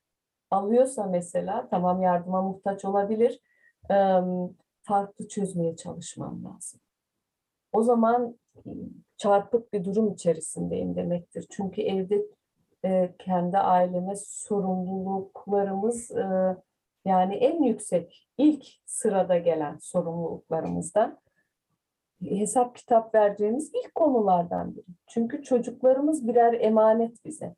alıyorsa mesela tamam yardıma muhtaç olabilir farklı çözmeye çalışmam lazım. O zaman çarpık bir durum içerisindeyim demektir. Çünkü evde e, kendi aileme sorumluluklarımız e, yani en yüksek ilk sırada gelen sorumluluklarımızdan hesap kitap vereceğimiz ilk konulardan biri. Çünkü çocuklarımız birer emanet bize.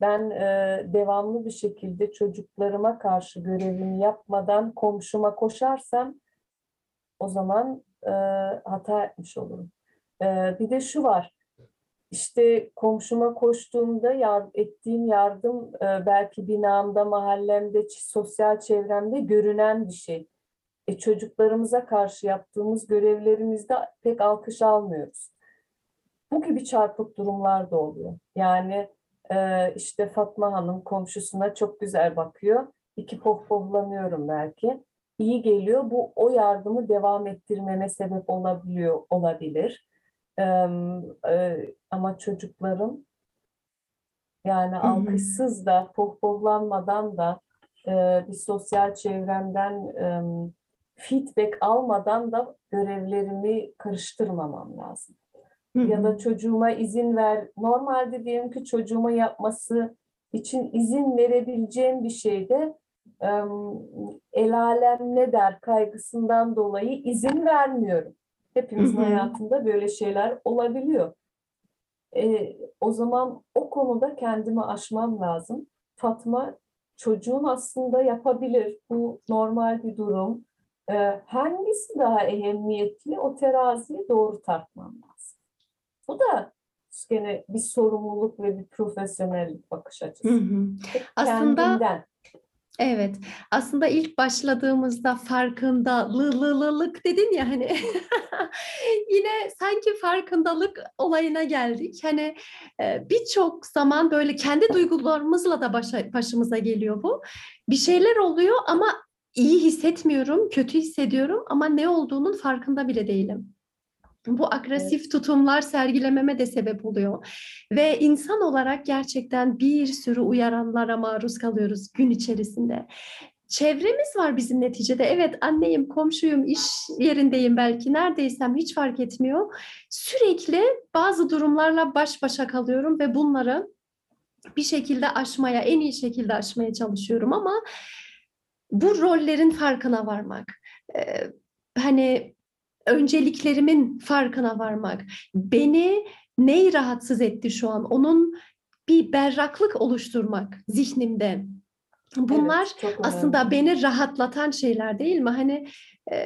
Ben e, devamlı bir şekilde çocuklarıma karşı görevimi yapmadan komşuma koşarsam o zaman e, hata yapmış olurum. E, bir de şu var. İşte komşuma koştuğumda yar- ettiğim yardım e, belki binamda, mahallemde, sosyal çevremde görünen bir şey. E, çocuklarımıza karşı yaptığımız görevlerimizde pek alkış almıyoruz. Bu gibi çarpık durumlar da oluyor. Yani e, işte Fatma Hanım komşusuna çok güzel bakıyor. İki pohpohlanıyorum belki. İyi geliyor. Bu o yardımı devam ettirmeme sebep olabiliyor, olabilir. E, ama çocuklarım yani hı. alkışsız da pohpohlanmadan da e, bir sosyal çevremden em, feedback almadan da görevlerimi karıştırmamam lazım. Ya da çocuğuma izin ver. Normalde diyelim ki çocuğuma yapması için izin verebileceğim bir şeyde el alem ne der kaygısından dolayı izin vermiyorum. Hepimizin Hı hı. hayatında böyle şeyler olabiliyor. E, o zaman o konuda kendimi aşmam lazım. Fatma çocuğun aslında yapabilir. Bu normal bir durum. E, hangisi daha ehemmiyetli o teraziyi doğru tartmam lazım. Bu da gene bir sorumluluk ve bir profesyonellik bakış açısı. Hı hı. Aslında- kendimden. Evet, aslında ilk başladığımızda farkındalılık dedin ya hani yine sanki farkındalık olayına geldik. Hani e, birçok zaman böyle kendi duygularımızla da başa, başımıza geliyor bu. Bir şeyler oluyor ama iyi hissetmiyorum, kötü hissediyorum ama ne olduğunun farkında bile değilim. Bu agresif tutumlar sergilememe de sebep oluyor. Ve insan olarak gerçekten bir sürü uyaranlara maruz kalıyoruz gün içerisinde. Çevremiz var bizim neticede. Evet anneyim, komşuyum, iş yerindeyim belki, neredeysem hiç fark etmiyor. Sürekli bazı durumlarla baş başa kalıyorum ve bunları bir şekilde aşmaya, en iyi şekilde aşmaya çalışıyorum ama bu rollerin farkına varmak, e, hani önceliklerimin farkına varmak, beni neyi rahatsız etti şu an, onun bir berraklık oluşturmak zihnimde. Bunlar Evet, aslında önemli. beni rahatlatan şeyler değil mi? Hani e,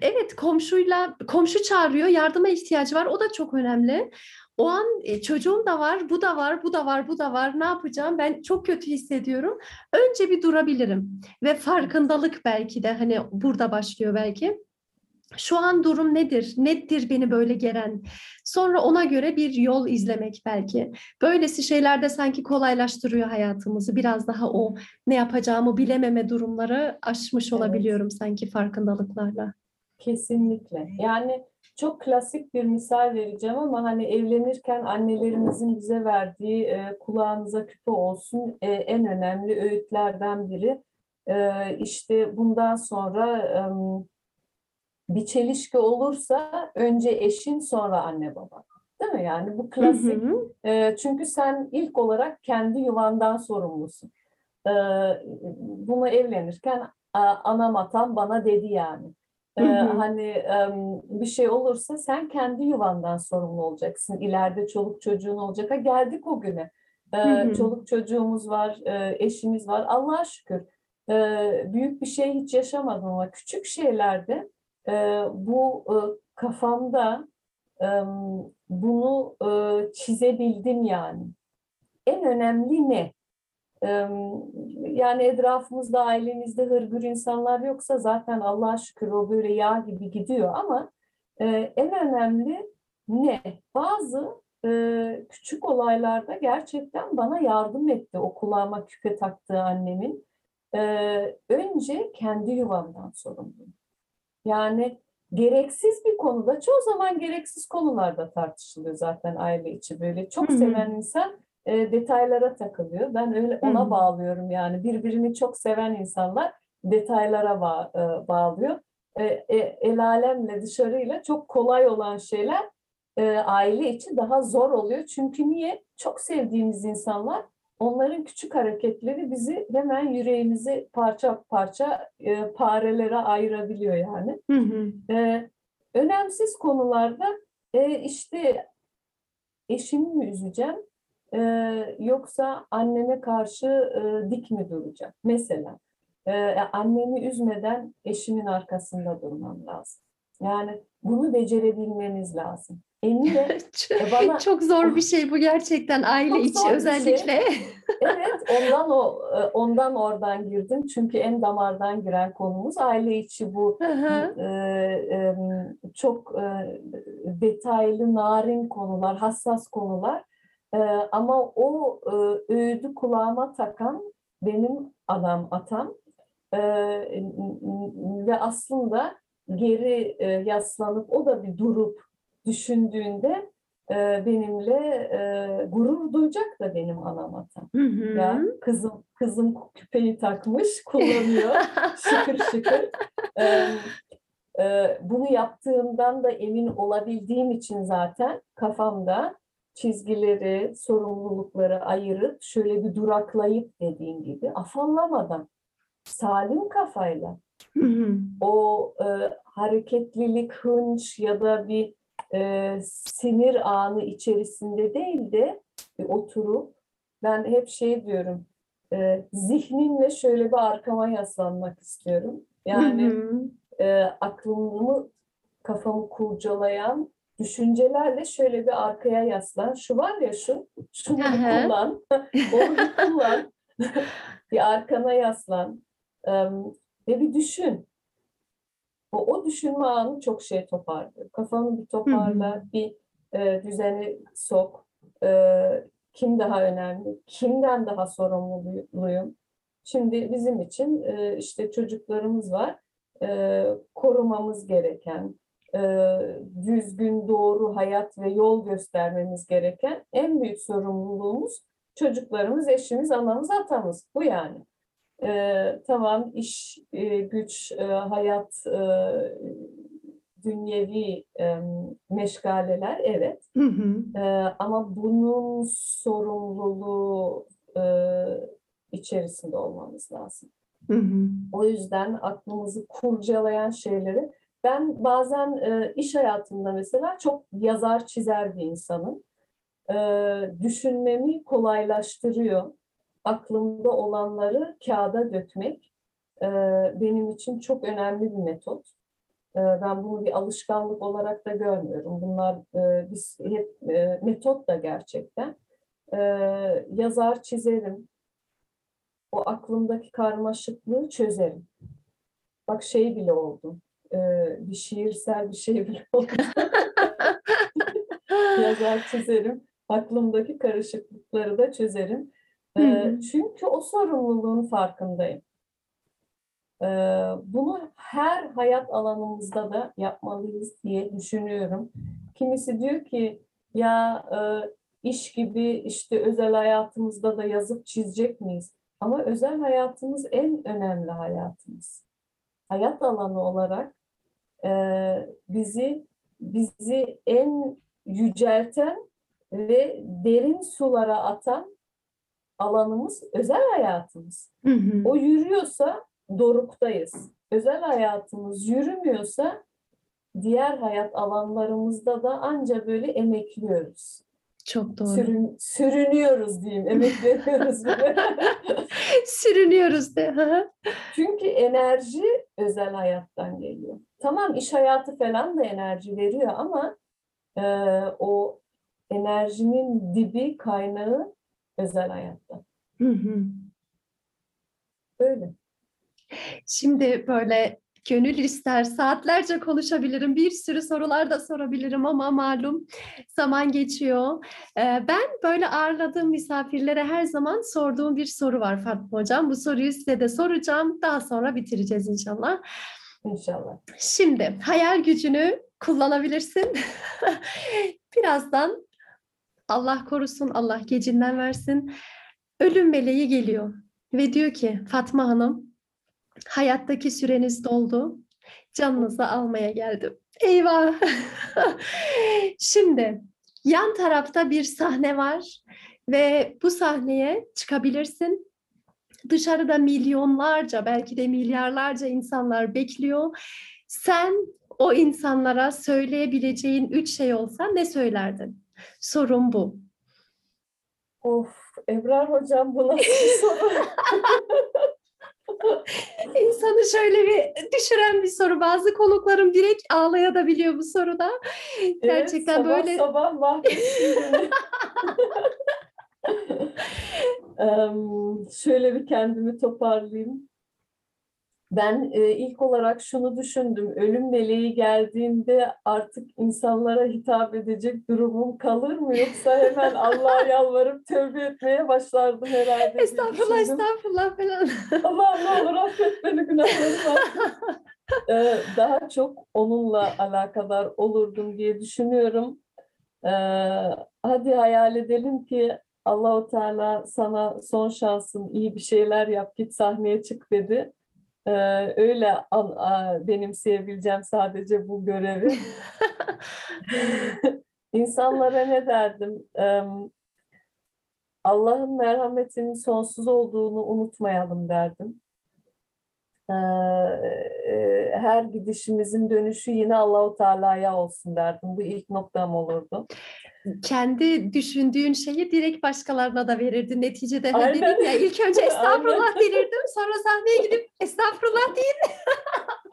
evet komşuyla komşu çağırıyor, yardıma ihtiyacı var. O da çok önemli. O an e, çocuğum da var, bu da var, bu da var, bu da var. Ne yapacağım? Ben çok kötü hissediyorum. Önce bir durabilirim ve farkındalık belki de hani burada başlıyor belki. Şu an durum nedir? Nedir beni böyle geren? Sonra ona göre bir yol izlemek belki. Böylesi şeyler de sanki kolaylaştırıyor hayatımızı. Biraz daha o ne yapacağımı bilememe durumları aşmış Evet. olabiliyorum sanki farkındalıklarla. Kesinlikle. Yani çok klasik bir misal vereceğim ama hani evlenirken annelerimizin bize verdiği e, kulağınıza küpe olsun e, en önemli öğütlerden biri. E, işte bundan sonra em, bir çelişki olursa önce eşin sonra anne baba. Değil mi? Yani bu klasik. Hı hı. E, çünkü sen ilk olarak kendi yuvandan sorumlusun. E, bunu evlenirken anam atam bana dedi yani. E, Hı hı. hani bir şey olursa sen kendi yuvandan sorumlu olacaksın. İleride çoluk çocuğun olacak. Ha geldik o güne. E, Hı hı. çoluk çocuğumuz var, e, eşimiz var. Allah'a şükür. büyük bir şey hiç yaşamadım ama küçük şeylerde e, bu e, kafamda e, bunu e, çizebildim yani. En önemli ne? E, yani etrafımızda, ailemizde hırgür insanlar yoksa zaten Allah'a şükür o böyle yağ gibi gidiyor ama e, en önemli ne? Bazı e, küçük olaylarda gerçekten bana yardım etti o kulağıma küpe taktığı annemin. E, önce kendi yuvamdan sorumluyum. Yani gereksiz bir konuda, çoğu zaman gereksiz konularda tartışılıyor zaten aile içi böyle. Çok Hı hı. seven insan e, detaylara takılıyor. Ben öyle ona hı. bağlıyorum yani. Birbirini çok seven insanlar detaylara ba- e, bağlıyor. E, e, el alemle dışarıyla çok kolay olan şeyler e, aile içi daha zor oluyor. Çünkü niye? Çok sevdiğimiz insanlar onların küçük hareketleri bizi hemen yüreğimizi parça parça e, parelere ayırabiliyor yani. Hı hı. E, önemsiz konularda e, işte eşimi mi üzeceğim e, yoksa anneme karşı e, dik mi duracağım? Mesela e, annemi üzmeden eşimin arkasında durmam lazım. Yani bunu becerebilmemiz lazım. Emine E bana- Çok zor bir şey bu gerçekten aile Çok içi bir şey. özellikle. Evet, ondan o e, ondan oradan girdim. Çünkü en damardan giren konumuz aile içi bu e, e, çok e, detaylı, narin konular, hassas konular. E, ama o e, öğüdü kulağıma takan benim adam atam E, ve aslında geri e, yaslanıp o da bir durup düşündüğünde e, benimle e, gurur duyacak da benim anam atam. Hı hı. Ya kızım kızım küpeyi takmış, kullanıyor şıkır şıkır. Ee, e, bunu yaptığımdan da emin olabildiğim için zaten kafamda çizgileri, sorumlulukları ayırıp şöyle bir duraklayıp dediğim gibi afallamadan salim kafayla Hı hı. o e, hareketlilik, hınç ya da bir e, sinir anı içerisinde değil de bir oturup ben hep şey diyorum e, zihnimle şöyle bir arkama yaslanmak istiyorum. Yani Hı hı. e, aklımı kafamı kurcalayan düşüncelerle şöyle bir arkaya yaslan. Şu var ya şu, şunu bir kullan, onu bir kullan. bir arkana yaslan Em, ve bir düşün. O, o düşünme anı çok şey toparlıyor. Kafanı bir toparla, bir e, düzeni sok. E, kim daha önemli? Kimden daha sorumluyum? Şimdi bizim için e, işte çocuklarımız var. E, korumamız gereken, e, düzgün, doğru hayat ve yol göstermemiz gereken en büyük sorumluluğumuz çocuklarımız, eşimiz, anamız, atamız. Bu yani. Ee, tamam iş, e, güç, e, hayat, e, dünyevi e, meşgaleler evet. Hı hı. Ee, ama bunun sorumluluğu e, içerisinde olmamız lazım. Hı hı. O yüzden aklımızı kurcalayan şeyleri ben bazen e, iş hayatında mesela çok yazar çizer bir insanım. E, düşünmemi kolaylaştırıyor. Aklımda olanları kağıda dökmek e, benim için çok önemli bir metot. E, ben bunu bir alışkanlık olarak da görmüyorum. Bunlar e, biz hep e, metot da gerçekten. E, yazar çizerim. O aklımdaki karmaşıklığı çözerim. Bak şey bile oldu. E, bir şiirsel bir şey bile oldu. Yazar çizerim. Aklımdaki karışıklıkları da çözerim. Hı hı. çünkü o sorumluluğun farkındayım. Bunu her hayat alanımızda da yapmalıyız diye düşünüyorum. Kimisi diyor ki ya iş gibi işte özel hayatımızda da yazıp çizecek miyiz? Ama özel hayatımız en önemli hayatımız. Hayat alanı olarak bizi bizi en yücelten ve derin sulara atan alanımız özel hayatımız. Hı hı. O yürüyorsa doruktayız. Özel hayatımız yürümüyorsa diğer hayat alanlarımızda da anca böyle emekliyoruz. Çok doğru. Sürün, sürünüyoruz diyeyim, emek veriyoruz. bile. Sürünüyoruz de. Çünkü enerji özel hayattan geliyor. Tamam iş hayatı falan da enerji veriyor ama e, o enerjinin dibi, kaynağı özel hayatta. Hı hı. Böyle. Şimdi böyle gönül ister saatlerce konuşabilirim. Bir sürü sorular da sorabilirim ama malum zaman geçiyor. Ee, Ben böyle ağırladığım misafirlere her zaman sorduğum bir soru var Fatma Hocam. Bu soruyu size de soracağım. Daha sonra bitireceğiz inşallah. İnşallah. Şimdi hayal gücünü kullanabilirsin. Birazdan Allah korusun, Allah gecinden versin. Ölüm meleği geliyor ve diyor ki Fatma Hanım hayattaki süreniz doldu. Canınızı almaya geldim. Eyvah. Şimdi yan tarafta bir sahne var ve bu sahneye çıkabilirsin. Dışarıda milyonlarca belki de milyarlarca insanlar bekliyor. Sen o insanlara söyleyebileceğin üç şey olsa ne söylerdin? Sorun bu. Of, Ebrar Hocam bu nasıl bir soru? İnsanı şöyle bir düşüren bir soru. Bazı konuklarım direkt ağlayabiliyor bu soruda. Gerçekten evet, sabah böyle Sabah mahvettin beni. Em, şöyle bir kendimi toparlayayım. Ben e, ilk olarak şunu düşündüm. Ölüm meleği geldiğinde artık insanlara hitap edecek durumum kalır mı? Yoksa hemen Allah'a yalvarıp tövbe etmeye başlardım herhalde estağfurullah düşündüm. estağfurullah falan. Allah'ım ne olur affet beni günahlarımı affet. Ee, daha çok onunla alakadar olurdum diye düşünüyorum. Ee, hadi hayal edelim ki Allahu Teala sana son şansın iyi bir şeyler yap git sahneye çık dedi. Öyle an, a, benimseyebileceğim sadece bu görevi. İnsanlara ne derdim? Allah'ın merhametinin sonsuz olduğunu unutmayalım derdim. E, her gidişimizin dönüşü yine Allahu Teala'ya olsun derdim. Bu ilk noktam olurdu. Kendi düşündüğün şeyi direkt başkalarına da verirdin. Neticede hani dedim ya ilk önce estağfurullah Aynen. denirdim. Sonra sahneye gidip estağfurullah diye.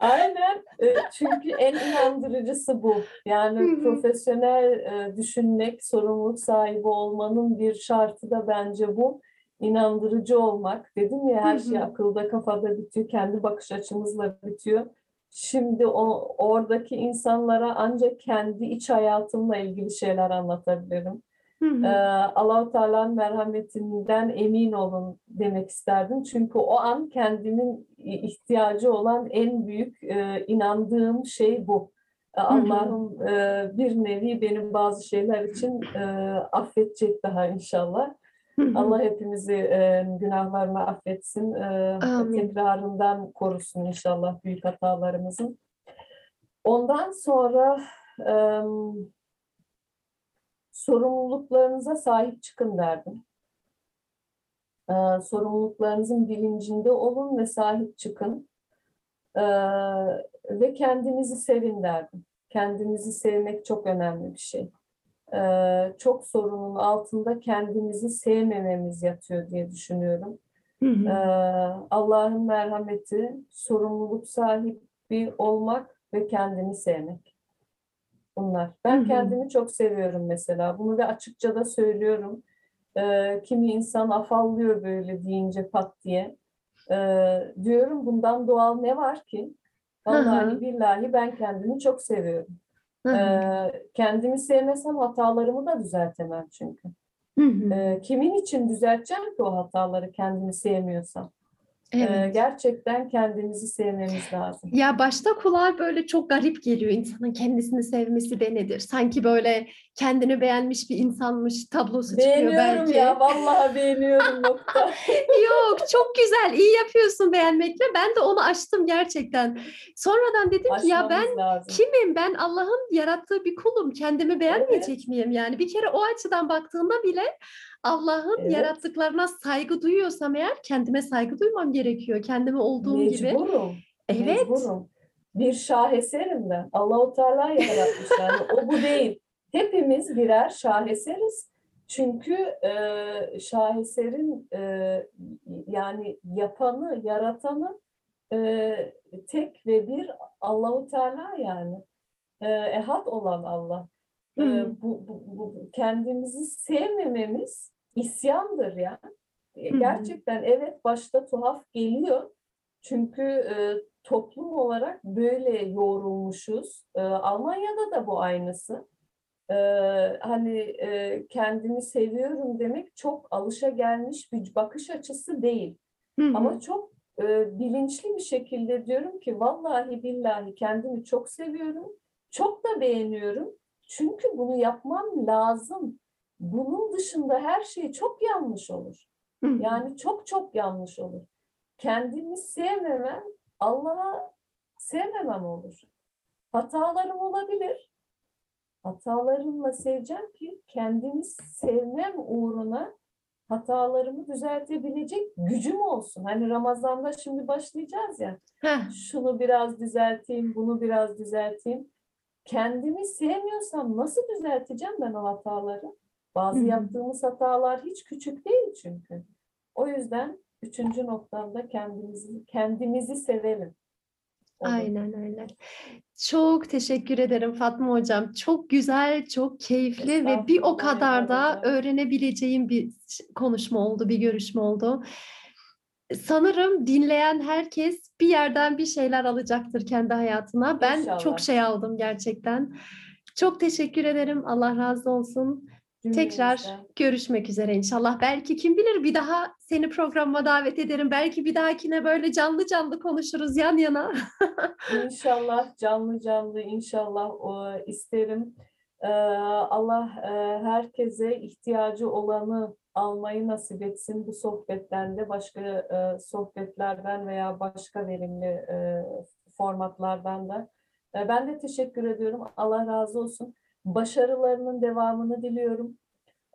Aynen. E, Çünkü en inandırıcısı bu. Yani profesyonel e, düşünmek, sorumluluk sahibi olmanın bir şartı da bence bu. İnandırıcı olmak. Dedim ya her şey akılda, kafada bitiyor. Kendi bakış açımızla bitiyor. Şimdi o oradaki insanlara ancak kendi iç hayatımla ilgili şeyler anlatabilirim. Hı hı. Ee, Allah-u Teala'nın merhametinden emin olun demek isterdim. Çünkü o an kendimin ihtiyacı olan en büyük e, inandığım şey bu. E, hı. Allah'ım e, bir nevi benim bazı şeyler için e, affedecek daha inşallah. Allah hepimizi e, günahlarını affetsin. E, Amin. tekrarından korusun inşallah büyük hatalarımızın. Ondan sonra e, sorumluluklarınıza sahip çıkın derdim. E, sorumluluklarınızın bilincinde olun ve sahip çıkın. E, ve kendinizi sevin derdim. Kendinizi sevmek çok önemli bir şey. Çok sorunun altında kendimizi sevmememiz yatıyor diye düşünüyorum. Hı hı. Allah'ın merhameti, sorumluluk sahibi olmak ve kendini sevmek. Bunlar. Ben Hı hı. kendimi çok seviyorum mesela. Bunu da açıkça da söylüyorum. Kimi insan afallıyor böyle deyince pat diye. Diyorum bundan doğal ne var ki? Hı hı. Vallahi billahi ben kendimi çok seviyorum. Hı hı. Kendimi sevmesem hatalarımı da düzeltemem çünkü. Hı hı. Kimin için düzelteceğim ki o hataları kendimi sevmiyorsam? Ee, Evet. gerçekten kendimizi sevmemiz lazım. Ya başta kulağa böyle çok garip geliyor insanın kendisini sevmesi de nedir? Sanki böyle kendini beğenmiş bir insanmış tablosu çıkıyor Beğeniyorum belki. ya, vallahi beğeniyorum nokta. Yok çok güzel iyi yapıyorsun beğenmekle. Ben de onu açtım gerçekten. Sonradan dedim ki ya ben lazım. kimim? Ben Allah'ın yarattığı bir kulum. Kendimi beğenmeyecek miyim? Yani bir kere o açıdan baktığımda bile Allah'ın Evet. yarattıklarına saygı duyuyorsam eğer kendime saygı duymam gerekiyor. Kendimi olduğum gibi. Mecburum. Evet. Mecburum. Bir şaheserim ben. Allah-u Teala yaratmış yani. O bu değil. Hepimiz birer şaheseriz Çünkü e, şaheserin e, yani yapanı, yaratanı e, tek ve bir Allahu Teala yani. E, ehad olan Allah. E, bu, bu, bu kendimizi sevmememiz isyandır ya. E, Hı hı. Gerçekten evet başta tuhaf geliyor. Çünkü e, toplum olarak böyle yoğrulmuşuz. E, Almanya'da da bu aynısı. E, hani e, kendimi seviyorum demek çok alışagelmiş bir bakış açısı değil. Hı hı. Ama çok e, bilinçli bir şekilde diyorum ki vallahi billahi kendimi çok seviyorum. Çok da beğeniyorum. Çünkü bunu yapmam lazım. Bunun dışında her şey çok yanlış olur. Yani çok çok yanlış olur. Kendimi sevmemem, Allah'a sevmemem olur. Hatalarım olabilir. Hatalarımla seveceğim ki kendimi sevmem uğruna hatalarımı düzeltebilecek gücüm olsun. Hani Ramazan'da şimdi başlayacağız ya. Heh. Şunu biraz düzelteyim, bunu biraz düzelteyim. Kendimi sevmiyorsam nasıl düzelteceğim ben o hataları? Bazı Hı hı. yaptığımız hatalar hiç küçük değil çünkü. O yüzden üçüncü noktamda kendimizi kendimizi sevelim. olur. Aynen öyle. Çok teşekkür ederim Fatma Hocam. Çok güzel, çok keyifli ve bir o kadar da öğrenebileceğim bir konuşma oldu, bir görüşme oldu. Sanırım dinleyen herkes bir yerden bir şeyler alacaktır kendi hayatına. Ben İnşallah. çok şey aldım gerçekten. Çok teşekkür ederim. Allah razı olsun. Tekrar Cümlemizden. görüşmek üzere inşallah. Belki kim bilir bir daha seni programıma davet ederim. Belki bir dahakine böyle canlı canlı konuşuruz yan yana. İnşallah canlı canlı inşallah o, isterim. Ee, Allah e, herkese ihtiyacı olanı almayı nasip etsin bu sohbetten de başka e, sohbetlerden veya başka verimli e, formatlardan da. Ben de teşekkür ediyorum. Allah razı olsun. Başarılarının devamını diliyorum.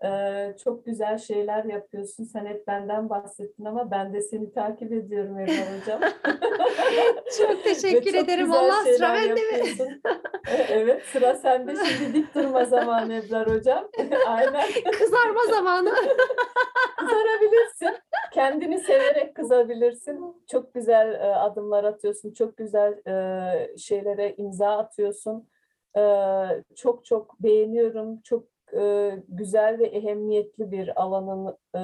Ee, çok güzel şeyler yapıyorsun. Sen hep benden bahsettin ama ben de seni takip ediyorum Ebrar Hocam. Çok teşekkür çok ederim. Allah sıra bende mi? E, Evet sıra sende şimdi dik durma zamanı Ebrar Hocam. Aynen Kızarma zamanı. kızarabilirsin. Kendini severek kızabilirsin. Çok güzel e, adımlar atıyorsun. Çok güzel e, şeylere imza atıyorsun. E, çok çok beğeniyorum. Çok e, güzel ve ehemmiyetli bir alanın e,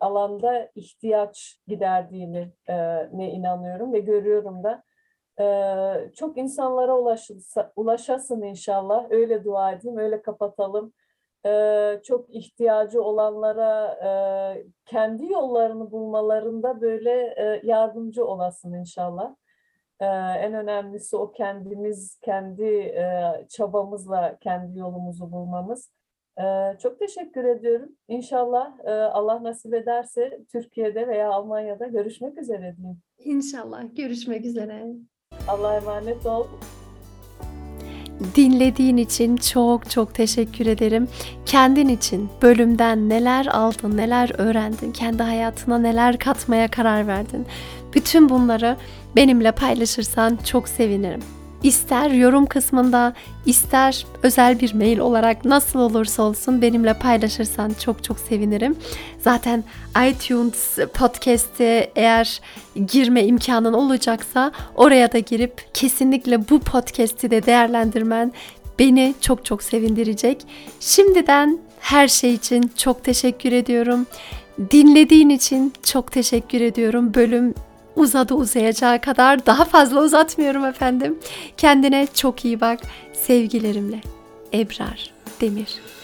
alanda ihtiyaç giderdiğini e, ne inanıyorum ve görüyorum da. E, çok insanlara ulaşılsa, ulaşasın inşallah. Öyle dua edeyim, öyle kapatalım. E, çok ihtiyacı olanlara e, kendi yollarını bulmalarında böyle e, yardımcı olasın inşallah. E, en önemlisi o kendimiz, kendi e, çabamızla kendi yolumuzu bulmamız. Çok teşekkür ediyorum. İnşallah e, Allah nasip ederse Türkiye'de veya Almanya'da görüşmek üzere diyeyim. İnşallah. Görüşmek üzere. Allah'a emanet ol. Dinlediğin için çok çok teşekkür ederim. Kendin için bölümden neler aldın, neler öğrendin, kendi hayatına neler katmaya karar verdin. Bütün bunları benimle paylaşırsan çok sevinirim. İster yorum kısmında, ister özel bir mail olarak nasıl olursa olsun benimle paylaşırsan çok çok sevinirim. Zaten iTunes podcast'e eğer girme imkanın olacaksa oraya da girip kesinlikle bu podcast'i de değerlendirmen beni çok çok sevindirecek. Şimdiden her şey için çok teşekkür ediyorum. Dinlediğin için çok teşekkür ediyorum. Bölüm uzadı uzayacağı kadar daha fazla uzatmıyorum efendim. Kendine çok iyi bak. Sevgilerimle. Ebrar Demir.